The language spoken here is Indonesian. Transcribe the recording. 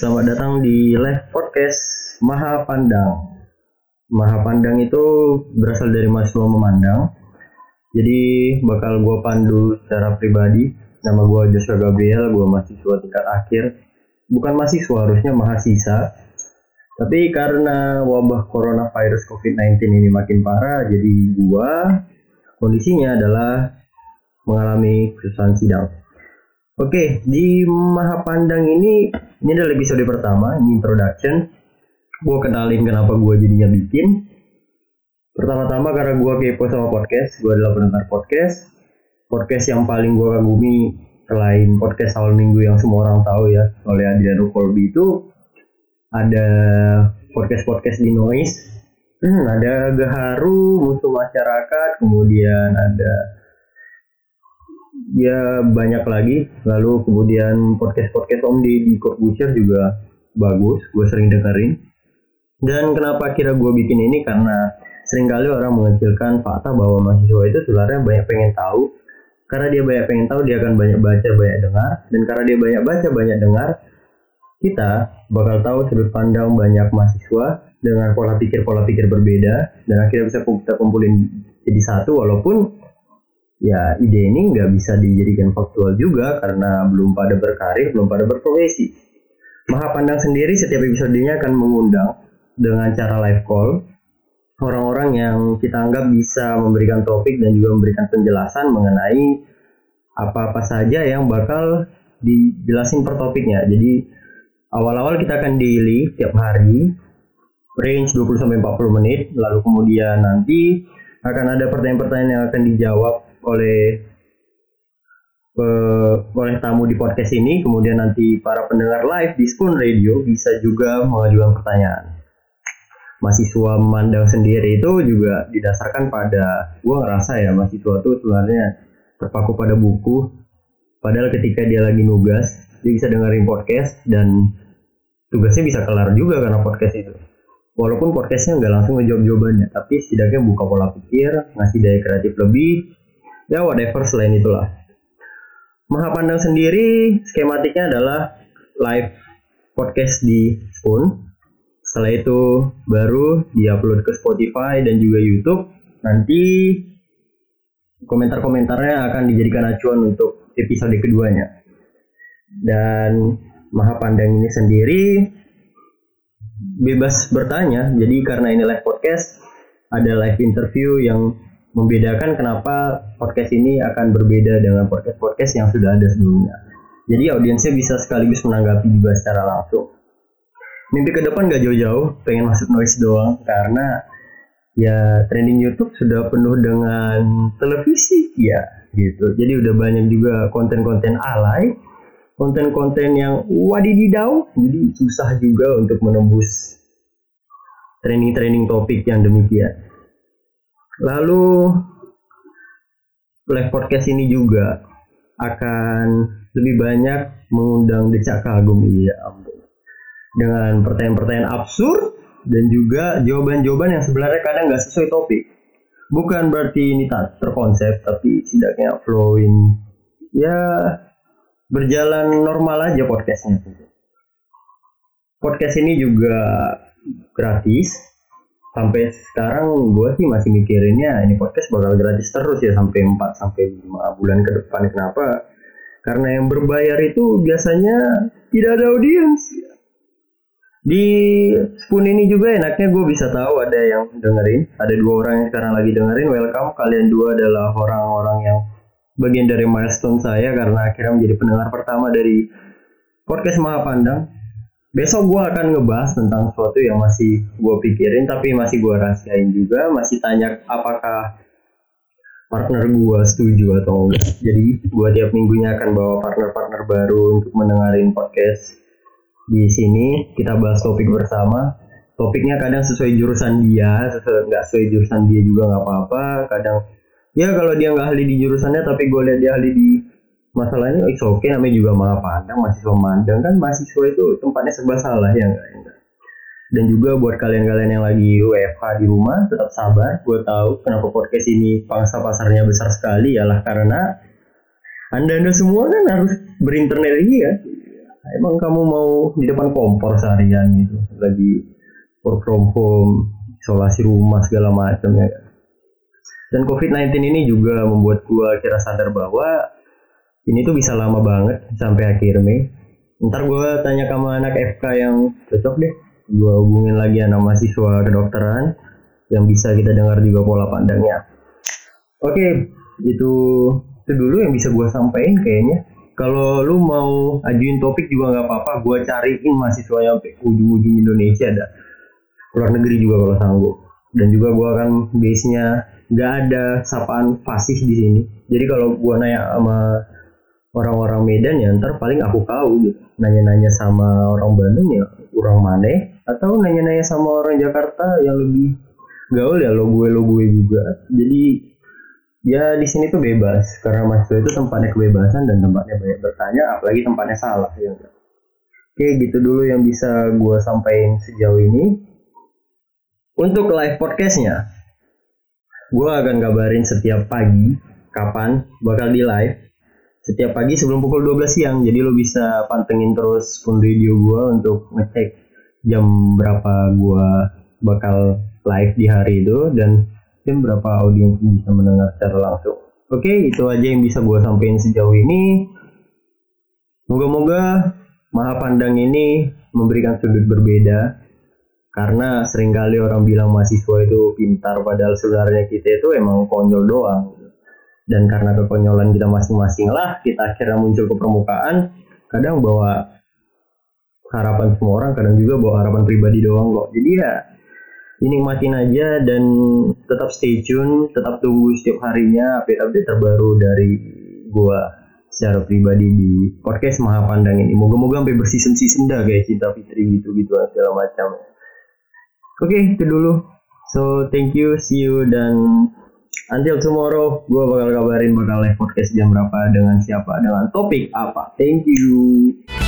Selamat datang di live podcast Maha Pandang. Maha Pandang itu berasal dari mahasiswa memandang. Jadi bakal gue pandu secara pribadi. Nama gue Joshua Gabriel, gue mahasiswa tingkat akhir. Bukan mahasiswa, harusnya mahasiswa. Tapi karena wabah coronavirus COVID-19 ini makin parah, jadi gue kondisinya adalah mengalami kesusahan sidang. Oke, di Maha Pandang ini ini adalah episode pertama, ini introduction. Gue kenalin kenapa gue jadinya bikin. Pertama-tama karena gue kepo sama podcast, gue adalah pendengar podcast. Podcast yang paling gue kagumi selain podcast awal minggu yang semua orang tahu ya oleh Adi dan Kolbi itu ada podcast-podcast di Noise, hmm, ada Gaharu, Musuh Masyarakat, kemudian ada ya banyak lagi. Lalu kemudian podcast podcast Om di di Corbusier juga bagus gue sering dengerin. Dan kenapa kira gue bikin ini? Karena sering kali orang mengecilkan fakta bahwa mahasiswa itu sebenarnya banyak pengen tahu. Karena dia banyak pengen tahu dia akan banyak baca banyak dengar. Dan karena dia banyak baca banyak dengar kita bakal tahu sudut pandang banyak mahasiswa dengan pola pikir pola pikir berbeda. Dan akhirnya bisa kita kumpulin jadi satu walaupun ya ide ini nggak bisa dijadikan faktual juga karena belum pada berkarir, belum pada berprofesi. Maha Pandang sendiri setiap episodenya akan mengundang dengan cara live call orang-orang yang kita anggap bisa memberikan topik dan juga memberikan penjelasan mengenai apa-apa saja yang bakal dijelasin per topiknya. Jadi awal-awal kita akan daily tiap hari range 20 sampai 40 menit lalu kemudian nanti akan ada pertanyaan-pertanyaan yang akan dijawab oleh uh, oleh tamu di podcast ini. Kemudian nanti para pendengar live di Spoon Radio bisa juga mengajukan pertanyaan. Mahasiswa memandang sendiri itu juga didasarkan pada gue ngerasa ya mahasiswa itu sebenarnya terpaku pada buku. Padahal ketika dia lagi nugas dia bisa dengerin podcast dan tugasnya bisa kelar juga karena podcast itu. Walaupun podcastnya nggak langsung ngejawab jawabannya tapi setidaknya buka pola pikir ngasih daya kreatif lebih ya whatever selain itulah. Maha Pandang sendiri skematiknya adalah live podcast di Spoon. Setelah itu baru diupload ke Spotify dan juga YouTube. Nanti komentar-komentarnya akan dijadikan acuan untuk episode keduanya. Dan Maha Pandang ini sendiri bebas bertanya. Jadi karena ini live podcast ada live interview yang membedakan kenapa podcast ini akan berbeda dengan podcast-podcast yang sudah ada sebelumnya. Jadi audiensnya bisa sekaligus menanggapi juga secara langsung. Mimpi ke depan gak jauh-jauh, pengen masuk noise doang karena ya trending YouTube sudah penuh dengan televisi ya gitu. Jadi udah banyak juga konten-konten alay, konten-konten yang wadididau, jadi susah juga untuk menembus training-training topik yang demikian. Lalu live podcast ini juga akan lebih banyak mengundang decak kagum iya ampun. Dengan pertanyaan-pertanyaan absurd dan juga jawaban-jawaban yang sebenarnya kadang nggak sesuai topik. Bukan berarti ini tak terkonsep, tapi setidaknya flowing ya berjalan normal aja podcastnya. Podcast ini juga gratis, sampai sekarang gue sih masih mikirinnya ini podcast bakal gratis terus ya sampai 4 sampai 5 bulan ke depan. Kenapa? Karena yang berbayar itu biasanya tidak ada audiens. Di Spoon ini juga enaknya gue bisa tahu ada yang dengerin. Ada dua orang yang sekarang lagi dengerin. Welcome. Kalian dua adalah orang-orang yang bagian dari milestone saya karena akhirnya menjadi pendengar pertama dari podcast Maha Pandang besok gue akan ngebahas tentang sesuatu yang masih gue pikirin tapi masih gue rahasiain juga masih tanya apakah partner gue setuju atau enggak. Jadi gue tiap minggunya akan bawa partner-partner baru untuk mendengarin podcast di sini. Kita bahas topik bersama. Topiknya kadang sesuai jurusan dia sesuai nggak sesuai jurusan dia juga nggak apa-apa. Kadang ya kalau dia nggak ahli di jurusannya tapi gue lihat dia ahli di masalahnya it's okay namanya juga malah pandang mahasiswa mandang. Kan mahasiswa itu tempatnya serba salah ya enggak ya dan juga buat kalian-kalian yang lagi WFH di rumah tetap sabar. Gue tahu kenapa podcast ini pangsa pasarnya besar sekali. Ialah karena anda anda semua kan harus berinternet ya? Emang kamu mau di depan kompor seharian gitu lagi work from home isolasi rumah segala macam ya dan COVID-19 ini juga membuat gua kira sadar bahwa ini tuh bisa lama banget sampai akhir Mei. Ntar gua tanya sama anak FK yang cocok deh. Gua hubungin lagi anak mahasiswa kedokteran yang bisa kita dengar juga pola pandangnya. Oke itu itu dulu yang bisa gue sampaikan kayaknya. Kalau lu mau ajuin topik juga nggak apa-apa gue cariin mahasiswa yang sampai ujung-ujung Indonesia ada luar negeri juga kalau sanggup. Dan juga gue akan base nya nggak ada sapaan fasih di sini. Jadi kalau gue nanya sama orang-orang Medan ya ntar paling aku tahu gitu. Nanya-nanya sama orang Bandung ya kurang mana? Atau nanya-nanya sama orang Jakarta yang lebih gaul ya lo gue lo gue juga. Jadi ya di sini tuh bebas. Karena mahasiswa itu tempatnya kebebasan dan tempatnya banyak bertanya apalagi tempatnya salah ya oke gitu dulu yang bisa gue sampaikan sejauh ini. Untuk live podcastnya gue akan kabarin setiap pagi kapan bakal di live setiap pagi sebelum pukul 12 siang jadi lo bisa pantengin terus pun radio gue untuk ngecek jam berapa gue bakal live di hari itu dan mungkin berapa audiens bisa mendengar secara langsung. Oke, itu aja yang bisa gue sampaikan sejauh ini. Moga-moga Maha Pandang ini memberikan sudut berbeda karena sering kali orang bilang mahasiswa itu pintar padahal sebenarnya kita itu emang konyol doang dan karena kekonyolan kita masing-masing lah kita akhirnya muncul ke permukaan kadang bawa harapan semua orang kadang juga bawa harapan pribadi doang kok jadi ya dinikmatin aja dan tetap stay tune, tetap tunggu setiap harinya update-update terbaru dari gua secara pribadi di podcast Maha Pandang ini. Moga-moga sampai berseason-season dah kayak Cinta Fitri gitu-gitu segala macam. Oke, okay, itu dulu. So, thank you, see you dan until tomorrow gua bakal kabarin bakal live podcast jam berapa dengan siapa dengan topik apa. Thank you.